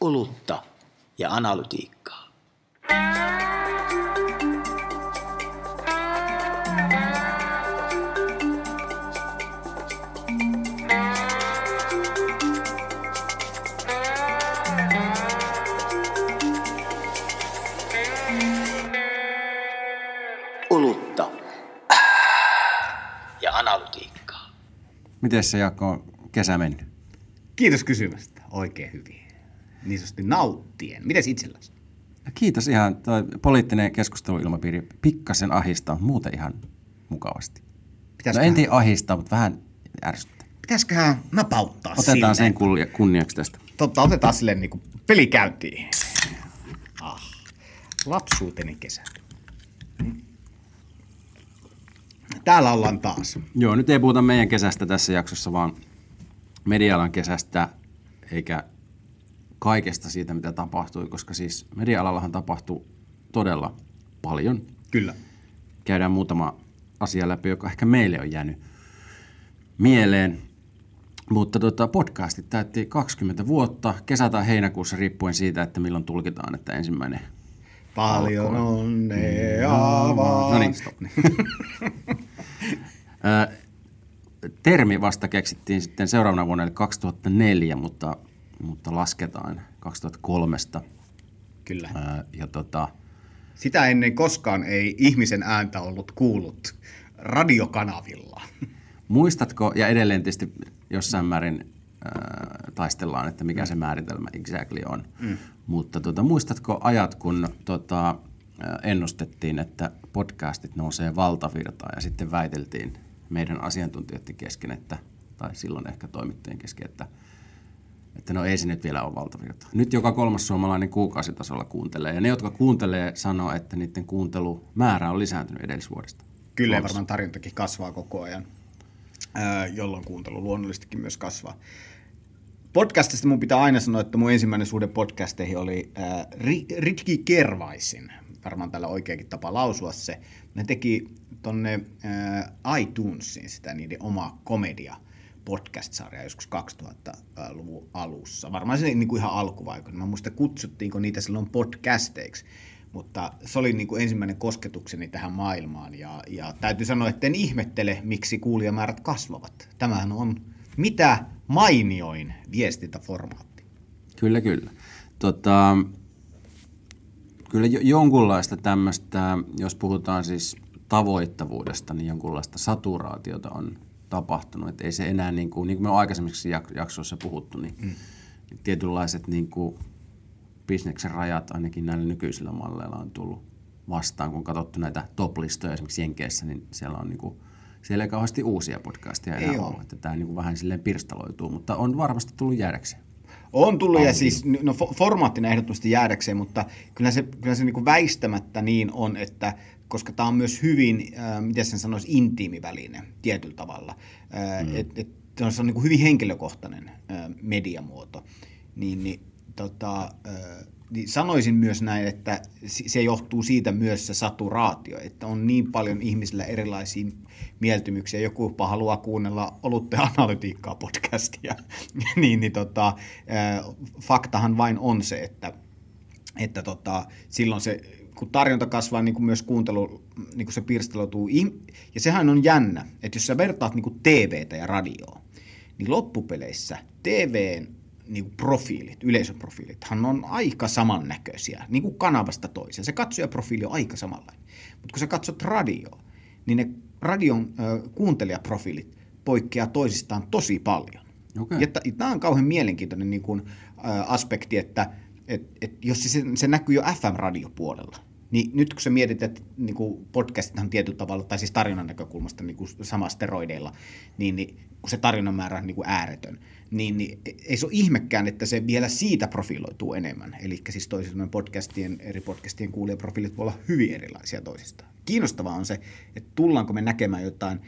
olutta ja analytiikkaa. Olutta ja analytiikkaa. Miten se Jaakko on kesä mennyt? Kiitos kysymästä. Oikein hyvin. Niin sanotusti nauttien. Mites itselläsi? No Kiitos ihan. Toi poliittinen keskusteluilmapiiri pikkasen ahistaa, muuten ihan mukavasti. No Pitäisiköhän, en tiedä ahistaa, mutta vähän ärsyttää. pitäisiköhän napauttaa Otetaan sen silleen? kulja, kunniaksi tästä. Totta, otetaan silleen niin peli käyntiin. Ah, lapsuuteni kesä. Täällä ollaan taas. Joo, nyt ei puhuta meidän kesästä tässä jaksossa, vaan media-alan kesästä, eikä kaikesta siitä, mitä tapahtui, koska siis media-alallahan tapahtui todella paljon. Kyllä. Käydään muutama asia läpi, joka ehkä meille on jäänyt mieleen. Mutta tota, podcastit täytti 20 vuotta, kesä tai heinäkuussa riippuen siitä, että milloin tulkitaan, että ensimmäinen Paljon onnea vaan. No niin, stop. Termi vasta keksittiin sitten seuraavana vuonna, eli 2004, mutta, mutta lasketaan 2003. Kyllä. Ö, Ja tota, Sitä ennen koskaan ei ihmisen ääntä ollut kuullut radiokanavilla. muistatko, ja edelleen tietysti jossain määrin äh, taistellaan, että mikä se määritelmä exactly on, mm. mutta tota, muistatko ajat, kun tota, ennustettiin, että podcastit nousee valtavirtaan ja sitten väiteltiin meidän asiantuntijoiden kesken, että, tai silloin ehkä toimittajien kesken, että, että no ei se nyt vielä ole valtavirta. Nyt joka kolmas suomalainen kuukausitasolla kuuntelee, ja ne, jotka kuuntelee, sanoo, että niiden kuuntelumäärä on lisääntynyt edellisvuodesta. Kyllä ja varmaan tarjontakin kasvaa koko ajan, jolloin kuuntelu luonnollisestikin myös kasvaa. Podcastista mun pitää aina sanoa, että mun ensimmäinen suhde podcasteihin oli Ritki Kervaisin, varmaan tällä oikeakin tapa lausua se. Ne teki tonne iTunesiin sitä niiden oma komedia podcast-sarja joskus 2000-luvun alussa. Varmaan se niin kuin ihan alkuvaikoina. Mä muista kutsuttiinko niitä silloin podcasteiksi, mutta se oli niin kuin ensimmäinen kosketukseni tähän maailmaan ja, ja täytyy sanoa, että en ihmettele, miksi kuulijamäärät kasvavat. Tämähän on mitä mainioin viestintäformaatti. Kyllä, kyllä. Tota, kyllä jo, jonkunlaista tämmöistä, jos puhutaan siis tavoittavuudesta, niin jonkunlaista saturaatiota on tapahtunut. Että ei se enää, niin kuin, niin kuin me on aikaisemmissa jak- jaksoissa puhuttu, niin, mm. niin tietynlaiset niin kuin bisneksen rajat ainakin näillä nykyisillä malleilla on tullut vastaan. Kun katsottu näitä top-listoja esimerkiksi Jenkeissä, niin siellä on niin kuin, siellä ei kauheasti uusia podcasteja enää Ei ole. ole. Että tämä niin kuin vähän silleen pirstaloituu, mutta on varmasti tullut jäädäkseen. On tullut ja siis no, fo- formaattina ehdottomasti jäädäkseen, mutta kyllä se, kyllä se niin kuin väistämättä niin on, että koska tämä on myös hyvin, äh, miten sen sanoisi, intiimi väline tietyllä tavalla. Äh, mm. et, et, se on niin kuin hyvin henkilökohtainen äh, mediamuoto. Niin, niin, tota, äh, niin sanoisin myös näin, että se johtuu siitä myös se saturaatio, että on niin paljon ihmisillä erilaisia mieltymyksiä. Joku haluaa kuunnella olutta analytiikkaa podcastia, niin, niin tota, äh, faktahan vain on se, että, että tota, silloin se, kun tarjonta kasvaa, niin kuin myös kuuntelu, niin kuin se pirstaloituu. Ja sehän on jännä, että jos sä vertaat niin kuin TVtä ja radioa, niin loppupeleissä TVn niin kuin profiilit, yleisöprofiilithan on aika samannäköisiä, niin kuin kanavasta toiseen. Se katsojaprofiili on aika samanlainen. Mutta kun sä katsot radioa, niin ne radion ö, kuuntelijaprofiilit poikkeaa toisistaan tosi paljon. Okei. Ja tämä on kauhean mielenkiintoinen niin kuin, ö, aspekti, että et, et jos se, se näkyy jo FM-radiopuolella, niin nyt kun sä mietit, että niin kuin podcastithan tietyllä tavalla, tai siis tarjonnan näkökulmasta niin kuin sama steroideilla, niin, niin kun se tarjonnan määrä on niin kuin ääretön, niin, niin ei se ole ihmekään, että se vielä siitä profiloituu enemmän. Eli siis toisin podcastien, eri podcastien kuulijaprofiilit voi olla hyvin erilaisia toisistaan. Kiinnostavaa on se, että tullaanko me näkemään jotain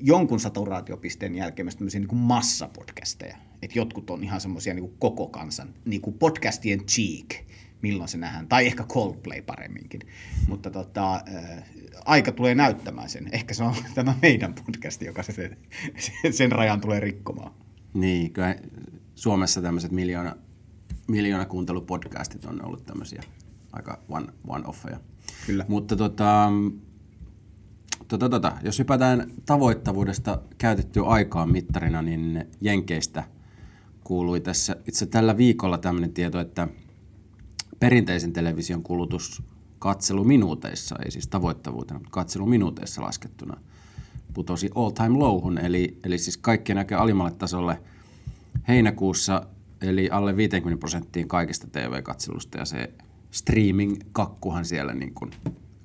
jonkun saturaatiopisteen jälkeen myös tämmöisiä niin kuin massapodcasteja. Että jotkut on ihan semmoisia niin koko kansan, niin kuin podcastien cheek, milloin se nähdään, tai ehkä Coldplay paremminkin. Mutta tota, äh, aika tulee näyttämään sen. Ehkä se on tämä meidän podcast, joka se, sen, sen rajan tulee rikkomaan. Niin, kyllä Suomessa tämmöiset miljoona miljoona kuuntelupodcastit on ollut tämmöisiä aika one, one-offeja. Kyllä. Mutta tota, tota, tota, jos hypätään tavoittavuudesta käytettyä aikaa mittarina, niin Jenkeistä kuului tässä itse tällä viikolla tämmöinen tieto, että perinteisen television kulutus katseluminuuteissa, ei siis tavoittavuutena, mutta katseluminuuteissa laskettuna, putosi all time lowhun, eli, eli siis kaikkien näkee alimmalle tasolle heinäkuussa, eli alle 50 prosenttiin kaikista TV-katselusta, ja se streaming-kakkuhan siellä niin kuin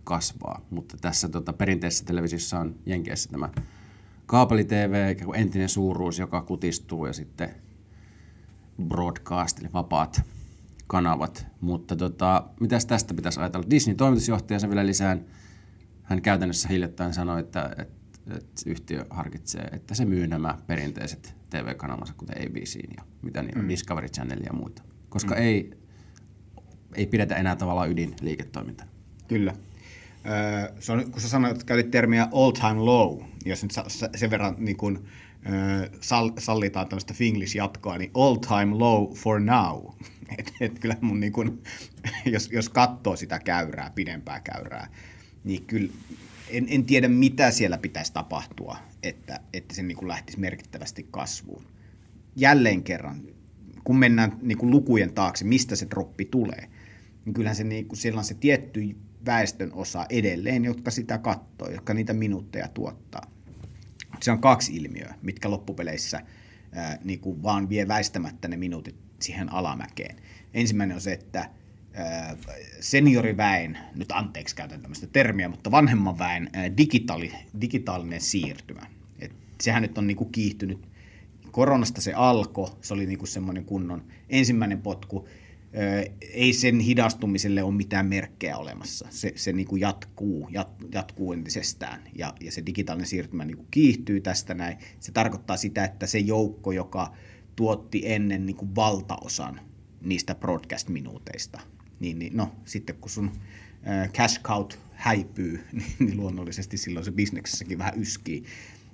kasvaa. Mutta tässä tota, perinteisessä televisiossa on Jenkeissä tämä kaapeli-TV, entinen suuruus, joka kutistuu, ja sitten broadcast, eli vapaat kanavat. Mutta tota, mitäs tästä pitäisi ajatella? Disney toimitusjohtaja sen vielä lisään. Hän käytännössä hiljattain sanoi, että, että, että yhtiö harkitsee, että se myy nämä perinteiset TV-kanavansa, kuten ABC ja mitä niin mm. Discovery Channel ja muita. Koska mm. ei, ei pidetä enää tavallaan ydinliiketoimintana. Kyllä. Se on, kun sä sanoit, käytit termiä all time low, jos nyt sen verran niin kun, öö, sallitaan tämmöistä Finglish-jatkoa, niin all time low for now. Et, et kyllä mun niin kun, jos, jos katsoo sitä käyrää, pidempää käyrää, niin kyllä en, en tiedä mitä siellä pitäisi tapahtua, että, että se niin kuin lähtisi merkittävästi kasvuun. Jälleen kerran, kun mennään niin kuin lukujen taakse, mistä se droppi tulee, niin kyllähän se, niin kuin, siellä on se tietty väestön osa edelleen, jotka sitä katsoo, jotka niitä minuutteja tuottaa. Se on kaksi ilmiöä, mitkä loppupeleissä ää, niin kuin vaan vie väistämättä ne minuutit siihen alamäkeen. Ensimmäinen on se, että senioriväen, nyt anteeksi käytän tämmöistä termiä, mutta vanhemman väen digitaali, digitaalinen siirtymä. Et sehän nyt on niinku kiihtynyt. Koronasta se alkoi, se oli niinku semmoinen kunnon ensimmäinen potku. Ei sen hidastumiselle ole mitään merkkejä olemassa. Se, se niinku jatkuu, jat, jatkuu entisestään ja, ja se digitaalinen siirtymä niinku kiihtyy tästä näin. Se tarkoittaa sitä, että se joukko, joka tuotti ennen niinku valtaosan niistä broadcast-minuuteista, niin, niin no sitten kun sun cash cow häipyy, niin, niin luonnollisesti silloin se bisneksessäkin vähän yskii.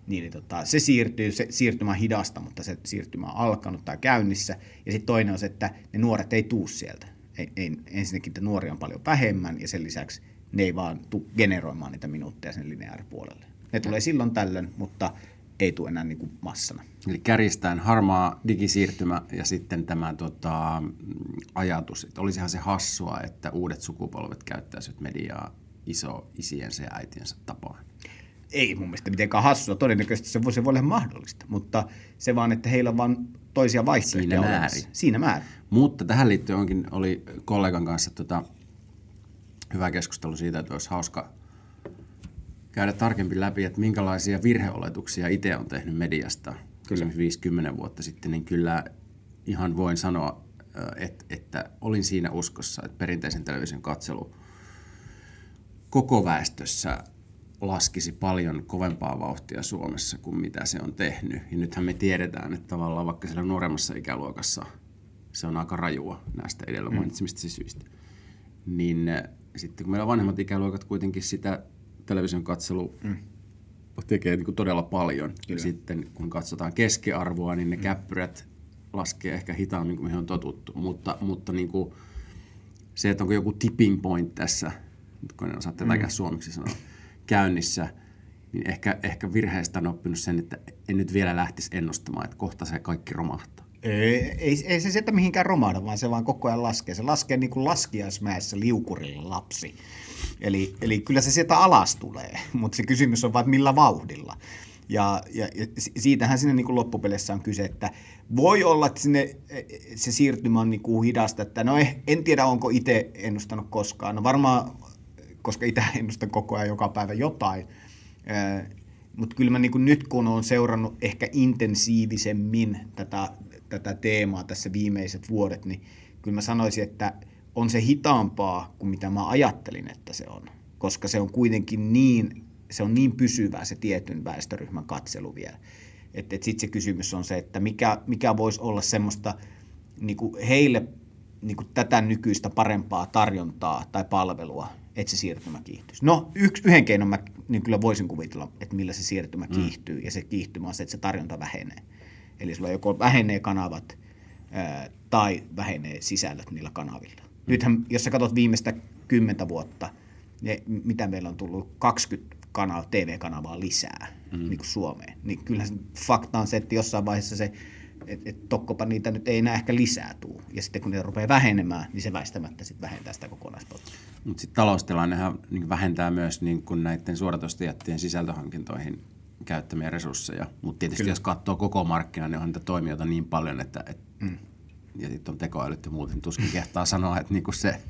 Niin, niin tota, se siirtyy, se siirtymä on hidasta, mutta se siirtymä on alkanut tai käynnissä. Ja sitten toinen on se, että ne nuoret ei tuu sieltä. Ei, ei, ensinnäkin että nuoria on paljon vähemmän ja sen lisäksi ne ei vaan tule generoimaan niitä minuutteja sen lineaaripuolelle. Ne tulee silloin tällöin, mutta ei tule enää niin kuin massana. Eli kärjistään harmaa digisiirtymä ja sitten tämä tota, ajatus, että olisihan se hassua, että uudet sukupolvet käyttäisivät mediaa iso isiensä ja äitiensä tapaan. Ei mun mielestä mitenkään hassua. Todennäköisesti se voi, se voi olla mahdollista, mutta se vaan, että heillä on vaan toisia vaihtoehtoja Siinä määrin. Siinä määrin. Mutta tähän liittyen onkin, oli kollegan kanssa tota, hyvä keskustelu siitä, että olisi hauska käydä tarkemmin läpi, että minkälaisia virheoletuksia itse on tehnyt mediasta kyllä 50 vuotta sitten, niin kyllä ihan voin sanoa, että, että olin siinä uskossa, että perinteisen television katselu koko väestössä laskisi paljon kovempaa vauhtia Suomessa kuin mitä se on tehnyt. Ja nythän me tiedetään, että tavallaan vaikka siellä nuoremmassa ikäluokassa se on aika rajua näistä edellä mm. mainitsemista mm. syistä. Niin sitten kun meillä vanhemmat ikäluokat kuitenkin sitä television katselu mm. tekee niin kuin todella paljon. Kyllä. Ja sitten kun katsotaan keskiarvoa, niin ne mm. käppyrät laskee ehkä hitaammin kuin mihin on totuttu. Mutta, mutta niin kuin se, että onko joku tipping point tässä, kun en osaa tätäkään mm. suomeksi sanoa, käynnissä, niin ehkä, ehkä virheestä on oppinut sen, että en nyt vielä lähtisi ennustamaan, että kohta se kaikki romahtaa. Ei, ei, ei se sieltä mihinkään romahda, vaan se vaan koko ajan laskee. Se laskee niin kuin laskiaismäessä liukurilla lapsi. Eli, eli kyllä se sieltä alas tulee, mutta se kysymys on vain, millä vauhdilla. Ja, ja, ja siitähän sinne niin kuin loppupeleissä on kyse, että voi olla, että sinne, se siirtymä on niin kuin hidasta. Että no eh, en tiedä, onko itse ennustanut koskaan. No varmaan, koska itse ennustan koko ajan joka päivä jotain. Mutta kyllä mä niin kuin nyt, kun olen seurannut ehkä intensiivisemmin tätä, tätä teemaa tässä viimeiset vuodet, niin kyllä mä sanoisin, että – on se hitaampaa kuin mitä mä ajattelin, että se on. Koska se on kuitenkin niin, se on niin pysyvää se tietyn väestöryhmän katselu vielä. Että et sitten se kysymys on se, että mikä, mikä voisi olla semmoista niin kuin heille niin kuin tätä nykyistä parempaa tarjontaa tai palvelua, että se siirtymä kiihtyisi. No, yksi, yhden keinon mä niin kyllä voisin kuvitella, että millä se siirtymä mm. kiihtyy, ja se kiihtymä on se, että se tarjonta vähenee. Eli sulla joko vähenee kanavat, tai vähenee sisällöt niillä kanavilla. Nythän, jos sä katsot viimeistä kymmentä vuotta, ne, mitä meillä on tullut 20 kanava, TV-kanavaa lisää mm. niin kuin Suomeen, niin kyllähän fakta on se, että jossain vaiheessa se että et tokkopa niitä nyt ei enää ehkä lisää tuu. Ja sitten kun ne rupeaa vähenemään, niin se väistämättä sitten vähentää sitä kokonaispottia. Mutta sitten taloustilannehan niin vähentää myös niin kuin näiden suoratoistojättien sisältöhankintoihin käyttämiä resursseja. Mutta tietysti Kyllä. jos katsoo koko markkinaa, niin on niitä toimijoita niin paljon, että et, mm. ja sitten on tekoälyt ja muuten, niin tuskin kehtaa sanoa, että niinku se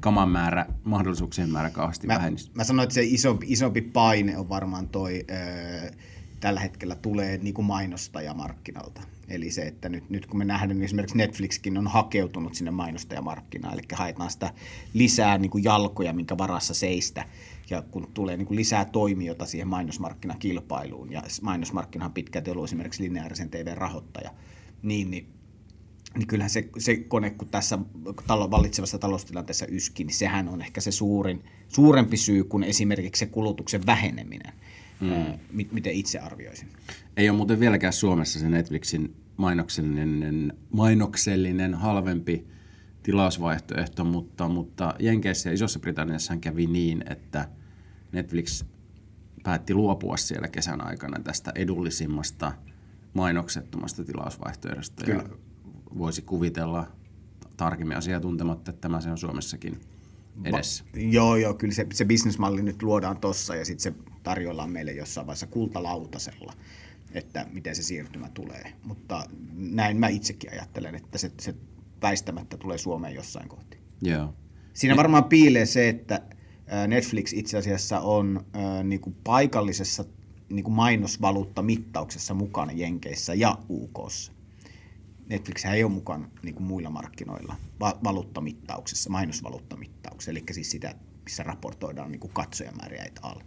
kaman määrä, mahdollisuuksien määrä kauheasti mä, vähenisi. Mä sanoin, että se isompi, isompi paine on varmaan toi, ö, tällä hetkellä tulee niin kuin mainostajamarkkinalta. Eli se, että nyt, nyt kun me nähdään, niin esimerkiksi Netflixkin on hakeutunut sinne mainostajamarkkinaan, eli haetaan sitä lisää niin kuin jalkoja, minkä varassa seistä, ja kun tulee niin kuin lisää toimijoita siihen mainosmarkkinakilpailuun, ja mainosmarkkinahan pitkälti ollut esimerkiksi lineaarisen TV-rahoittaja, niin, niin niin kyllähän se, se kone, kun tässä talo, vallitsevassa taloustilanteessa yski, niin sehän on ehkä se suurin, suurempi syy kuin esimerkiksi se kulutuksen väheneminen. Mm. Ää, miten itse arvioisin? Ei ole muuten vieläkään Suomessa se Netflixin mainoksellinen, mainoksellinen halvempi tilausvaihtoehto, mutta, mutta Jenkeissä ja Isossa Britanniassa kävi niin, että Netflix päätti luopua siellä kesän aikana tästä edullisimmasta mainoksettomasta tilausvaihtoehdosta. Kyllä. Ja voisi kuvitella tarkemmin asiaa tuntematta, että tämä se on Suomessakin edessä. Va- joo, joo, kyllä se, se bisnesmalli nyt luodaan tossa ja sitten se tarjoillaan meille jossain vaiheessa kultalautasella, että miten se siirtymä tulee. Mutta näin mä itsekin ajattelen, että se, se väistämättä tulee Suomeen jossain kohti. Joo. Siinä varmaan piilee se, että Netflix itse asiassa on äh, niin kuin paikallisessa niin kuin mainosvaluuttamittauksessa mukana Jenkeissä ja UKssa. Netflix ei ole mukana niin kuin muilla markkinoilla va- valuuttamittauksessa, mainosvaluuttamittauksessa, eli siis sitä, missä raportoidaan niin kuin katsojamääriä et al.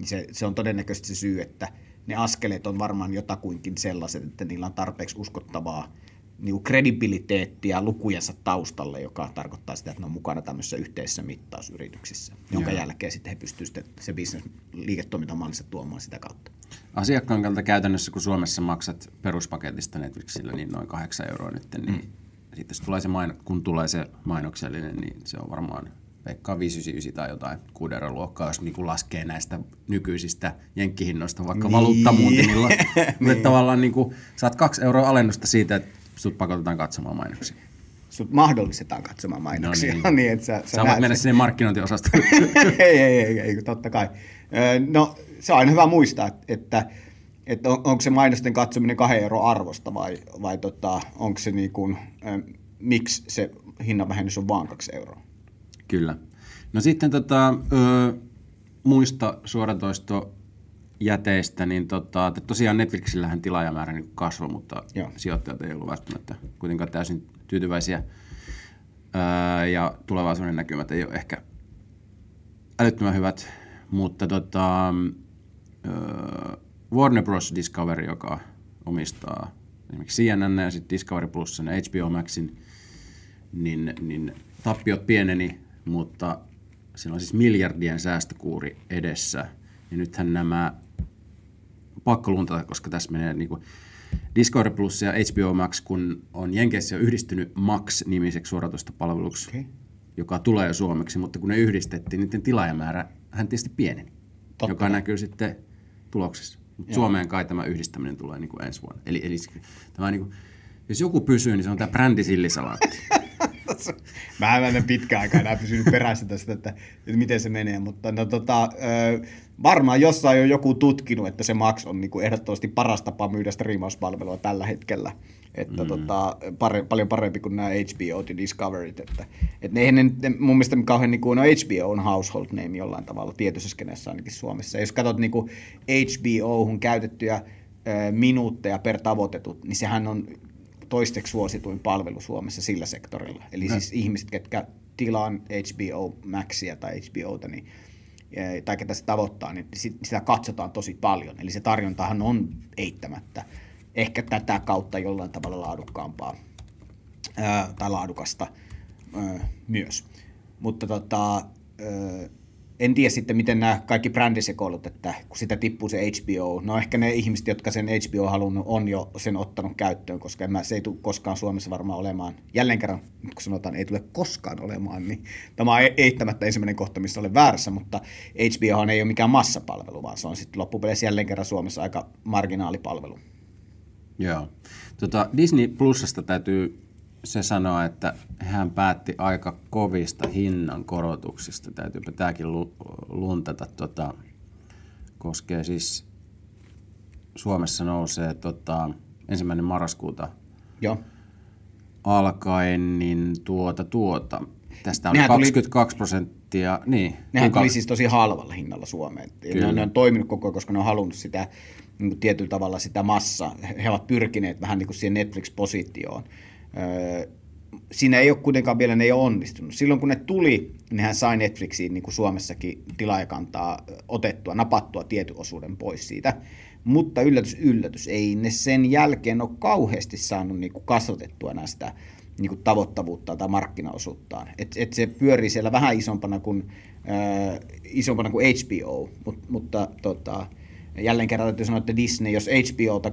Niin se, se on todennäköisesti se syy, että ne askeleet on varmaan jotakuinkin sellaiset, että niillä on tarpeeksi uskottavaa niin kredibiliteettiä lukujensa taustalle, joka tarkoittaa sitä, että ne on mukana tämmöisissä yhteisissä mittausyrityksissä, jonka Joo. jälkeen sitten he pystyvät se business liiketoimintamallissa tuomaan sitä kautta. Asiakkaan kannalta käytännössä, kun Suomessa maksat peruspaketista Netflixillä niin noin 8 euroa nyt, niin mm. sitten tulee se maino, kun tulee se mainoksellinen, niin se on varmaan veikkaa 599 tai jotain 6 euron luokkaa, jos niin laskee näistä nykyisistä jenkkihinnoista vaikka niin. valuuttamuuntimilla. niin. Mutta tavallaan niin kuin, saat 2 euroa alennusta siitä, että sut pakotetaan katsomaan mainoksia. Sut mahdollistetaan katsomaan mainoksia. No niin. niin että sä, sä, sä voit mennä sinne markkinointiosastolle. ei, ei, ei, ei, totta kai. No, se on aina hyvä muistaa, että, että, on, onko se mainosten katsominen kahden euron arvosta vai, vai tota, onko se niin kuin, miksi se hinnanvähennys on vain kaksi euroa. Kyllä. No sitten tota, ö, muista suoratoisto jäteistä, niin tota, tosiaan Netflixillähän tilaajamäärä niin kasvoi, mutta Joo. sijoittajat ei ollut välttämättä kuitenkaan täysin tyytyväisiä. Öö, ja tulevaisuuden näkymät ei ole ehkä älyttömän hyvät, mutta tota, öö, Warner Bros. Discovery, joka omistaa esimerkiksi CNN ja sitten Discovery Plus ja HBO Maxin, niin, niin tappiot pieneni, mutta siellä on siis miljardien säästökuuri edessä. Ja nythän nämä pakko luntata, koska tässä menee niin kuin Discovery Plus ja HBO Max, kun on Jenkeissä jo yhdistynyt Max-nimiseksi suoratoistopalveluksi, okay. joka tulee suomeksi, mutta kun ne yhdistettiin, niiden tilaajamäärä hän tietysti pieneni, Totta. joka näkyy sitten tuloksessa. Mutta Suomeen kai tämä yhdistäminen tulee niin kuin ensi vuonna. Eli, eli tämä niin kuin, jos joku pysyy, niin se on tämä brändisillisalaatti. Mä en pitkään aikaa enää pysynyt perässä tästä, että, että miten se menee, mutta no, tota, varmaan jossain on joku tutkinut, että se Max on niin kuin ehdottomasti paras tapa myydä striimauspalvelua tällä hetkellä. Että mm. tota, pare, paljon parempi kuin nämä HBO ja Discoveryt. Että, että ne, ne, ne, mun mielestä kauhean, niin kuin, no HBO on household name jollain tavalla tietyssä skeneessä ainakin Suomessa. Ja jos katsot niin kuin HBO-hun käytettyjä minuutteja per tavoitetut, niin sehän on toisteksi suosituin palvelu Suomessa sillä sektorilla. Eli no. siis ihmiset, ketkä tilaan HBO Maxia tai HBOta, niin, tai ketä se tavoittaa, niin sitä katsotaan tosi paljon. Eli se tarjontahan on eittämättä ehkä tätä kautta jollain tavalla laadukkaampaa ää, tai laadukasta ää, myös. Mutta tota, ää, en tiedä sitten, miten nämä kaikki brändisekoilut, että kun sitä tippuu se HBO, no ehkä ne ihmiset, jotka sen HBO halunnut, on jo sen ottanut käyttöön, koska en mä, se ei tule koskaan Suomessa varmaan olemaan, jälleen kerran, kun sanotaan, ei tule koskaan olemaan, niin tämä on eittämättä ensimmäinen kohta, missä olen väärässä, mutta HBO ei ole mikään massapalvelu, vaan se on sitten loppupeleissä jälleen kerran Suomessa aika marginaalipalvelu. Joo. Tota, Disney Plusasta täytyy se sanoa, että hän päätti aika kovista hinnan korotuksista. Täytyypä tämäkin lu- luntata. Tota, koskee siis Suomessa nousee tota, ensimmäinen marraskuuta Joo. alkaen, niin tuota tuota. Tästä on Nehän tuli- 22 prosenttia. Niin, Nehän kuka- tuli siis tosi halvalla hinnalla Suomeen. Ne, ne on toiminut koko ajan, koska ne on halunnut sitä niin kuin tietyllä tavalla sitä massaa. He ovat pyrkineet vähän niin kuin siihen Netflix-positioon. Siinä ei ole kuitenkaan vielä, ne ei ole onnistunut. Silloin kun ne tuli, nehän sai Netflixiin niin kuin Suomessakin tilaajakantaa otettua, napattua tietyn osuuden pois siitä. Mutta yllätys, yllätys, ei ne sen jälkeen ole kauheasti saanut niin kuin kasvatettua näistä niin kuin tavoittavuutta tai markkinaosuuttaan. Et, et se pyörii siellä vähän isompana kuin, äh, isompana kuin HBO, mut, mutta tota, jälleen kerran täytyy sanoa, että Disney, jos HBOta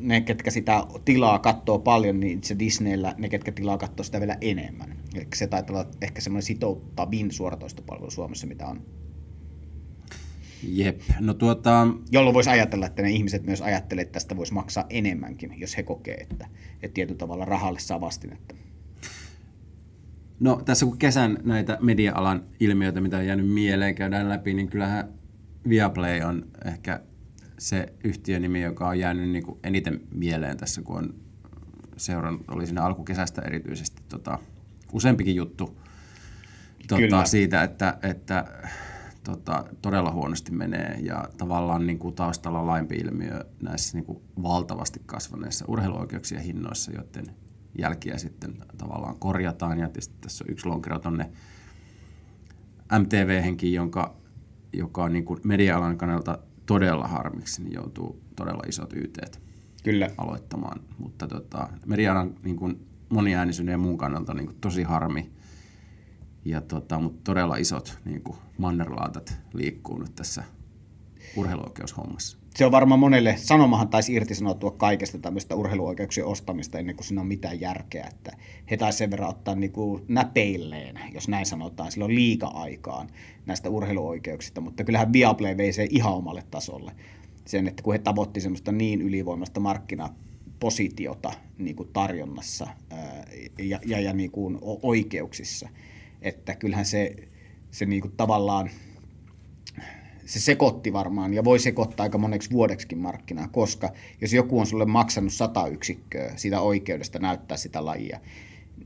ne, ketkä sitä tilaa katsoo paljon, niin se Disneyllä ne, ketkä tilaa katsoo sitä vielä enemmän. Eli se taitaa olla ehkä semmoinen sitouttavin suoratoistopalvelu Suomessa, mitä on. Jep. No tuota, Jolloin voisi ajatella, että ne ihmiset myös ajattelee, että tästä voisi maksaa enemmänkin, jos he kokee, että, että tietyllä tavalla rahalle saa vastinetta. No tässä kun kesän näitä media-alan ilmiöitä, mitä on jäänyt mieleen, käydään läpi, niin kyllähän Viaplay on ehkä se yhtiönimi, joka on jäänyt niin kuin eniten mieleen tässä, kun on seurannut, oli siinä alkukesästä erityisesti tota, useampikin juttu Kyllä. tota, siitä, että, että tota, todella huonosti menee ja tavallaan niin kuin taustalla laimpi ilmiö näissä niin kuin valtavasti kasvaneissa urheiluoikeuksien hinnoissa, joiden jälkiä sitten tavallaan korjataan. Ja tietysti tässä on yksi lonkero tuonne MTV-henkin, jonka, joka on niin kuin media-alan kannalta todella harmiksi, niin joutuu todella isot YTt Kyllä. aloittamaan. Mutta tota, media-alan niin kuin moniäänisyyden ja muun kannalta niin kuin tosi harmi. Ja tota, mutta todella isot niin kuin mannerlaatat liikkuu nyt tässä urheiluoikeushommassa. Se on varmaan monelle, sanomahan taisi irtisanoutua kaikesta tämmöistä urheiluoikeuksien ostamista ennen kuin siinä on mitään järkeä, että he taisi sen verran ottaa niin kuin näpeilleen, jos näin sanotaan, silloin liika-aikaan näistä urheiluoikeuksista, mutta kyllähän Viaplay vei se ihan omalle tasolle. Sen, että kun he tavoitti semmoista niin ylivoimasta markkinapositiota niin kuin tarjonnassa ja, ja, ja niin kuin oikeuksissa, että kyllähän se, se niin kuin tavallaan se sekoitti varmaan ja voi sekoittaa aika moneksi vuodeksikin markkinaa, koska jos joku on sulle maksanut 100 yksikköä siitä oikeudesta näyttää sitä lajia,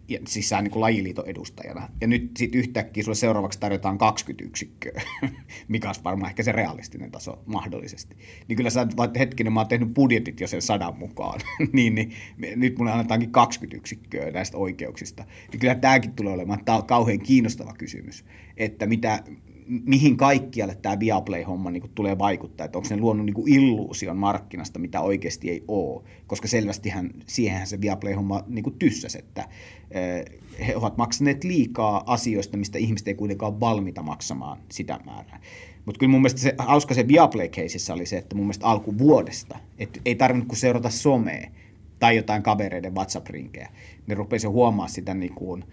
ja, siis sä niin kuin lajiliiton edustajana, ja nyt sitten yhtäkkiä sulle seuraavaksi tarjotaan 20 yksikköä, mikä olisi varmaan ehkä se realistinen taso mahdollisesti. Niin kyllä sä vaan hetkinen, mä oon tehnyt budjetit jo sen sadan mukaan, niin, niin nyt mulle annetaankin 20 yksikköä näistä oikeuksista. Niin kyllä tämäkin tulee olemaan, tämä on kauhean kiinnostava kysymys, että mitä, mihin kaikkialle tämä Viaplay-homma niin tulee vaikuttaa, että onko ne luonut niin illuusion markkinasta, mitä oikeasti ei ole, koska selvästihän siihenhän se Viaplay-homma niin tyssäs, että eh, he ovat maksaneet liikaa asioista, mistä ihmiset ei kuitenkaan ole valmiita maksamaan sitä määrää. Mutta kyllä mun mielestä se hauska se Viaplay-keisissä oli se, että mun mielestä alkuvuodesta, että ei tarvinnut kuin seurata somea tai jotain kavereiden WhatsApp-rinkejä, ne rupesi huomaa sitä niin kuin,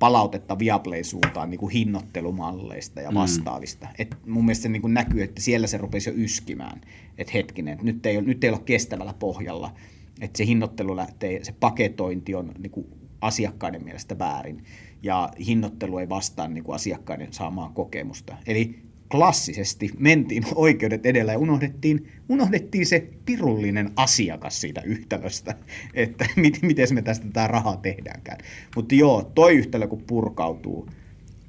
palautetta Viaplayn suuntaan niin kuin hinnoittelumalleista ja vastaavista. Mm. Et mun mielestä se niin kuin näkyy, että siellä se rupesi jo yskimään, että hetkinen, että nyt ei, nyt ei ole kestävällä pohjalla, että se hinnoittelu lähtee, se paketointi on niin kuin asiakkaiden mielestä väärin ja hinnoittelu ei vastaa niin kuin asiakkaiden saamaa kokemusta. Eli klassisesti mentiin oikeudet edellä ja unohdettiin, unohdettiin se pirullinen asiakas siitä yhtälöstä, että miten, miten me tästä tämä rahaa tehdäänkään. Mutta joo, toi yhtälö kun purkautuu,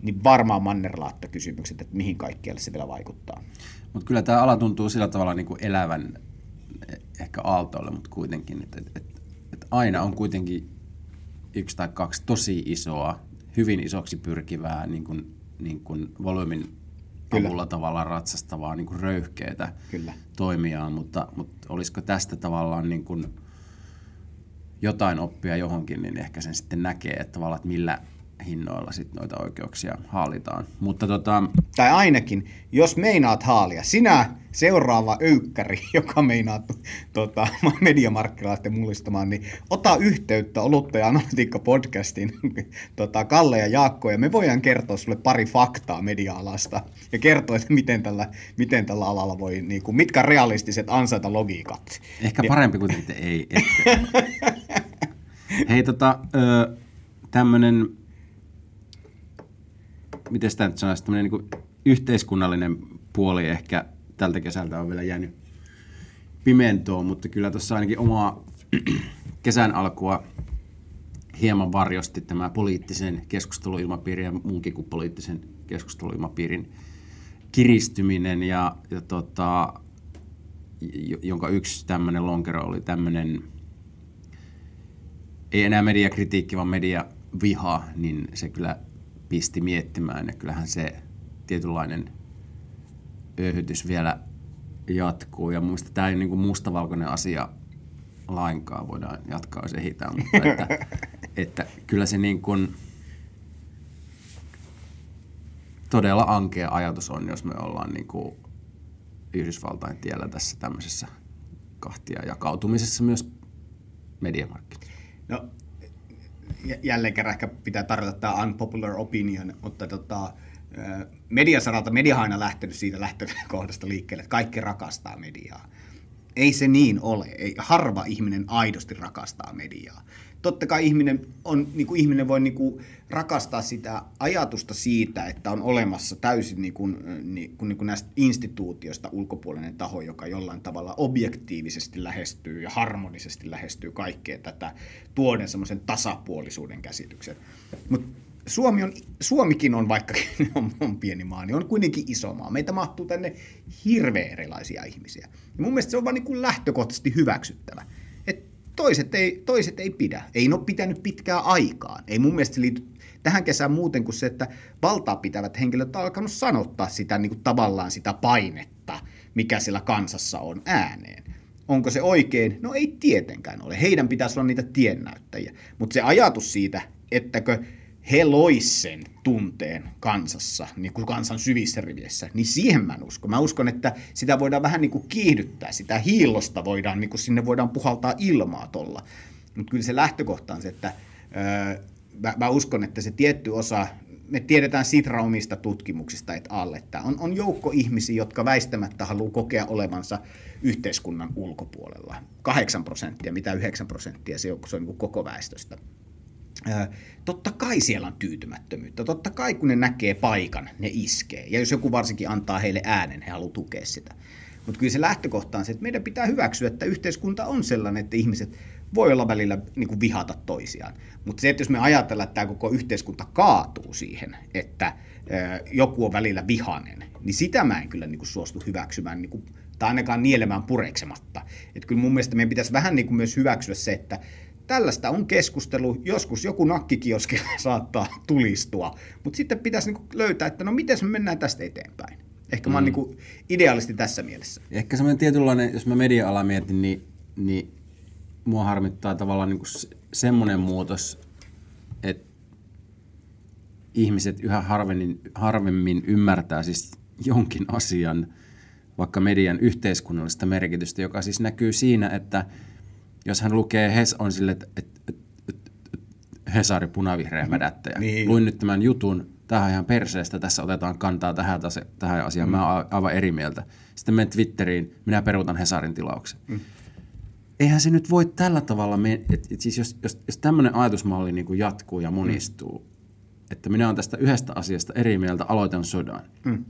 niin varmaan mannerlaatta kysymykset, että mihin kaikkialle se vielä vaikuttaa. Mutta kyllä tämä ala tuntuu sillä tavalla niin kuin elävän eh, ehkä aaltoille, mutta kuitenkin, että, että, että, että aina on kuitenkin yksi tai kaksi tosi isoa, hyvin isoksi pyrkivää niin kuin, niin kuin volyymin Kyllä. avulla tavallaan ratsastavaa niin kuin röyhkeitä Kyllä. toimijaa, mutta, mutta olisiko tästä tavallaan niin kuin jotain oppia johonkin, niin ehkä sen sitten näkee, että tavallaan, että millä, hinnoilla sit noita oikeuksia haalitaan. Mutta tota, Tai ainakin, jos meinaat haalia, sinä seuraava öykkäri, joka meinaa tota, mediamarkkinoilla lähteä mullistamaan, niin ota yhteyttä Olutta ja Analytiikka podcastin tota, Kalle ja Jaakko, ja me voidaan kertoa sulle pari faktaa media-alasta, ja kertoa, että miten tällä, miten tällä alalla voi, niin kuin, mitkä realistiset ansaita logiikat. Ehkä parempi kuin että ei. Ette. Hei, tota, ö, tämmönen, miten sitä nyt sanoisi, tämmönen niin yhteiskunnallinen puoli ehkä tältä kesältä on vielä jäänyt pimentoon, mutta kyllä tuossa ainakin omaa kesän alkua hieman varjosti tämä poliittisen keskusteluilmapiirin ja muunkin kuin poliittisen keskusteluilmapiirin kiristyminen ja, ja tota, jonka yksi tämmöinen lonkero oli tämmöinen, ei enää mediakritiikki, vaan mediaviha, niin se kyllä pisti miettimään ja kyllähän se tietynlainen öyhytys vielä jatkuu. Ja mun mielestä tämä ei niin kuin mustavalkoinen asia lainkaan, voidaan jatkaa jos ehditään, mutta että, että kyllä se niin kuin todella ankea ajatus on, jos me ollaan niin kuin Yhdysvaltain tiellä tässä tämmöisessä kahtia jakautumisessa myös mediamarkkinoilla. No, jälleen kerran ehkä pitää tarjota tämä unpopular opinion, mutta tota, mediasaralta media on aina lähtenyt siitä lähtökohdasta liikkeelle, että kaikki rakastaa mediaa. Ei se niin ole. Ei, harva ihminen aidosti rakastaa mediaa. Totta kai ihminen, on, niin kuin ihminen voi niin kuin rakastaa sitä ajatusta siitä, että on olemassa täysin niin kuin, niin kuin, niin kuin näistä instituutioista ulkopuolinen taho, joka jollain tavalla objektiivisesti lähestyy ja harmonisesti lähestyy kaikkea tätä, tuoden semmoisen tasapuolisuuden käsityksen. Mutta Suomi on, Suomikin on, vaikka on, on pieni maa, niin on kuitenkin iso maa. Meitä mahtuu tänne hirveän erilaisia ihmisiä. Ja mun mielestä se on vaan niin kuin lähtökohtaisesti hyväksyttävä. Et toiset, ei, toiset ei pidä. Ei ne ole pitänyt pitkään aikaan. Ei mun mielestä liity tähän kesään muuten kuin se, että valtaa pitävät henkilöt on alkanut sanottaa sitä niin kuin tavallaan sitä painetta, mikä siellä kansassa on ääneen. Onko se oikein? No ei tietenkään ole. Heidän pitäisi olla niitä tiennäyttäjiä. Mutta se ajatus siitä, ettäkö he lois sen tunteen kansassa, niin kuin kansan syvissä rivissä, niin siihen mä en usko. Mä uskon, että sitä voidaan vähän niin kuin kiihdyttää, sitä hiillosta voidaan, niin kuin sinne voidaan puhaltaa ilmaa tuolla. Mutta kyllä se lähtökohta on se, että öö, mä, mä uskon, että se tietty osa, me tiedetään Sitra omista tutkimuksista, että alle, että on, on joukko ihmisiä, jotka väistämättä haluaa kokea olevansa yhteiskunnan ulkopuolella. 8 prosenttia, mitä 9 prosenttia se on, se on niin kuin koko väestöstä totta kai siellä on tyytymättömyyttä. Totta kai kun ne näkee paikan, ne iskee. Ja jos joku varsinkin antaa heille äänen, he haluavat tukea sitä. Mutta kyllä se lähtökohta on se, että meidän pitää hyväksyä, että yhteiskunta on sellainen, että ihmiset voi olla välillä niin kuin vihata toisiaan. Mutta se, että jos me ajatellaan, että tämä koko yhteiskunta kaatuu siihen, että joku on välillä vihanen, niin sitä mä en kyllä niin kuin suostu hyväksymään, niin kuin, tai ainakaan nielemään pureksematta. Että kyllä mun mielestä meidän pitäisi vähän niin kuin myös hyväksyä se, että tällaista on keskustelu, joskus joku nakkikioski saattaa tulistua, mutta sitten pitäisi niinku löytää, että no miten me mennään tästä eteenpäin. Ehkä mm. mä oon mm. niinku idealisti tässä mielessä. Ehkä semmoinen tietynlainen, jos mä media-ala mietin, niin, niin mua harmittaa tavallaan niinku semmoinen muutos, että ihmiset yhä harvemmin, harvemmin ymmärtää siis jonkin asian, vaikka median yhteiskunnallista merkitystä, joka siis näkyy siinä, että – jos hän lukee, Hes on sille, että et, et, et, et, Hesari punavihreä mädättäjä. Niin. Luin nyt tämän jutun, tähän ihan perseestä, tässä otetaan kantaa tähän, tase, tähän asiaan, mm. mä oon aivan eri mieltä. Sitten menen Twitteriin, minä peruutan Hesarin tilauksen. Mm. Eihän se nyt voi tällä tavalla, että et siis jos, jos, jos tämmöinen ajatusmalli niin kuin jatkuu ja monistuu, mm. että minä olen tästä yhdestä asiasta eri mieltä, aloitan sodan. Mm.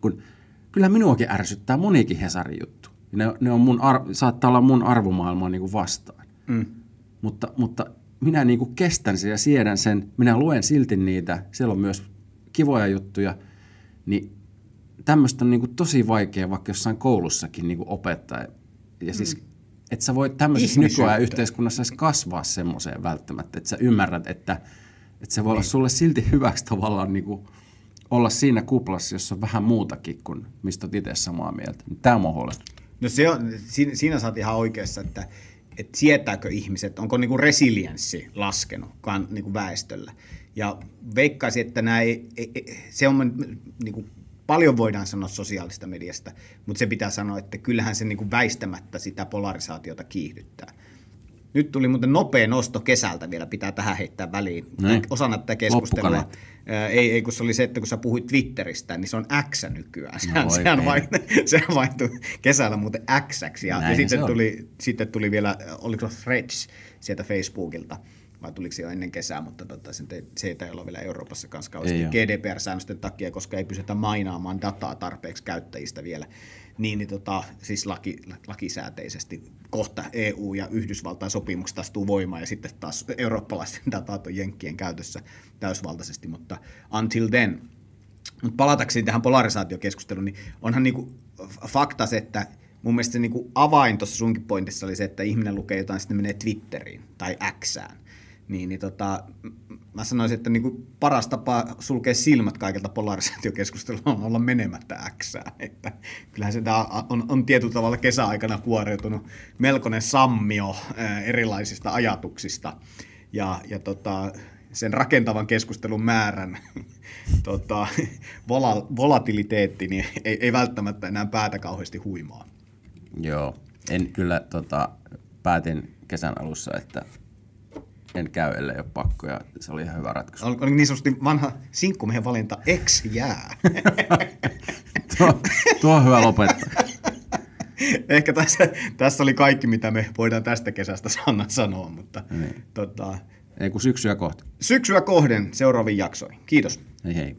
Kun kyllä minuakin ärsyttää monikin Hesarin juttu. Ne, ne on mun ar- saattaa olla mun arvomaailmaa niin kuin vastaan. Mm. Mutta, mutta minä niin kuin kestän sen ja siedän sen. Minä luen silti niitä. Siellä on myös kivoja juttuja. Niin tämmöistä on niin kuin tosi vaikea vaikka jossain koulussakin niin kuin opettaa. Ja siis, mm. että sä voit tämmöisessä nykyään yhteiskunnassa edes kasvaa semmoiseen välttämättä, että sä ymmärrät, että, että se voi niin. olla sulle silti hyväksi tavallaan niin kuin olla siinä kuplassa, jossa on vähän muutakin kuin mistä olet itse samaa mieltä. Tämä on huolestuttaa. No se on, siinä, siinä sä ihan oikeassa, että, että sietääkö ihmiset, onko niinku resilienssi laskenut kan, niinku väestöllä. Ja veikkaisin, että ei, se on niin kuin, paljon voidaan sanoa sosiaalista mediasta, mutta se pitää sanoa, että kyllähän se niin kuin väistämättä sitä polarisaatiota kiihdyttää. Nyt tuli muuten nopea nosto kesältä vielä, pitää tähän heittää väliin. Niin. Osana tätä keskustelua. Ei, ei, kun se oli se, että kun sä puhuit Twitteristä, niin se on X nykyään. Sehän, voi sehän, vain, sehän vaihtui kesällä muuten X. Ja, ja sitten, tuli, sitten tuli vielä, oliko se Threads sieltä Facebookilta, vai tuliko se jo ennen kesää, mutta tota, se, ei- se ei olla vielä Euroopassa kanssa kauheasti. GDPR-säännösten takia, koska ei pystytä mainaamaan dataa tarpeeksi käyttäjistä vielä. Niin, niin tota, siis laki, lakisääteisesti kohta EU ja Yhdysvaltain sopimukset astuu voimaan ja sitten taas eurooppalaisten datat on jenkkien käytössä täysvaltaisesti, mutta until then. Mutta palatakseni tähän polarisaatiokeskusteluun, niin onhan niinku fakta se, että mun mielestä se niinku avain tuossa sunkin pointissa oli se, että ihminen lukee jotain, sitten menee Twitteriin tai Xään. Niin, niin tota, mä sanoisin, että niinku paras tapa sulkea silmät kaikilta polarisaatiokeskustelua on olla menemättä Xään. Että kyllähän se on, on tietyllä tavalla kesäaikana kuoriutunut melkoinen sammio erilaisista ajatuksista. Ja, ja tota, sen rakentavan keskustelun määrän tota, vola, volatiliteetti niin ei, ei välttämättä enää päätä kauheasti huimaa. Joo, en kyllä tota, päätin kesän alussa, että en käy, ellei ole pakko, ja se oli ihan hyvä ratkaisu. Oliko niin sanotusti vanha sinkkumiehen valinta ex jää? tuo, tuo on hyvä lopettaa. Ehkä tässä, tässä oli kaikki, mitä me voidaan tästä kesästä Sanna sanoa, mutta Niin. tota, Ei kun syksyä kohta. syksyä kohden seuraaviin jaksoihin. Kiitos. Hei hei.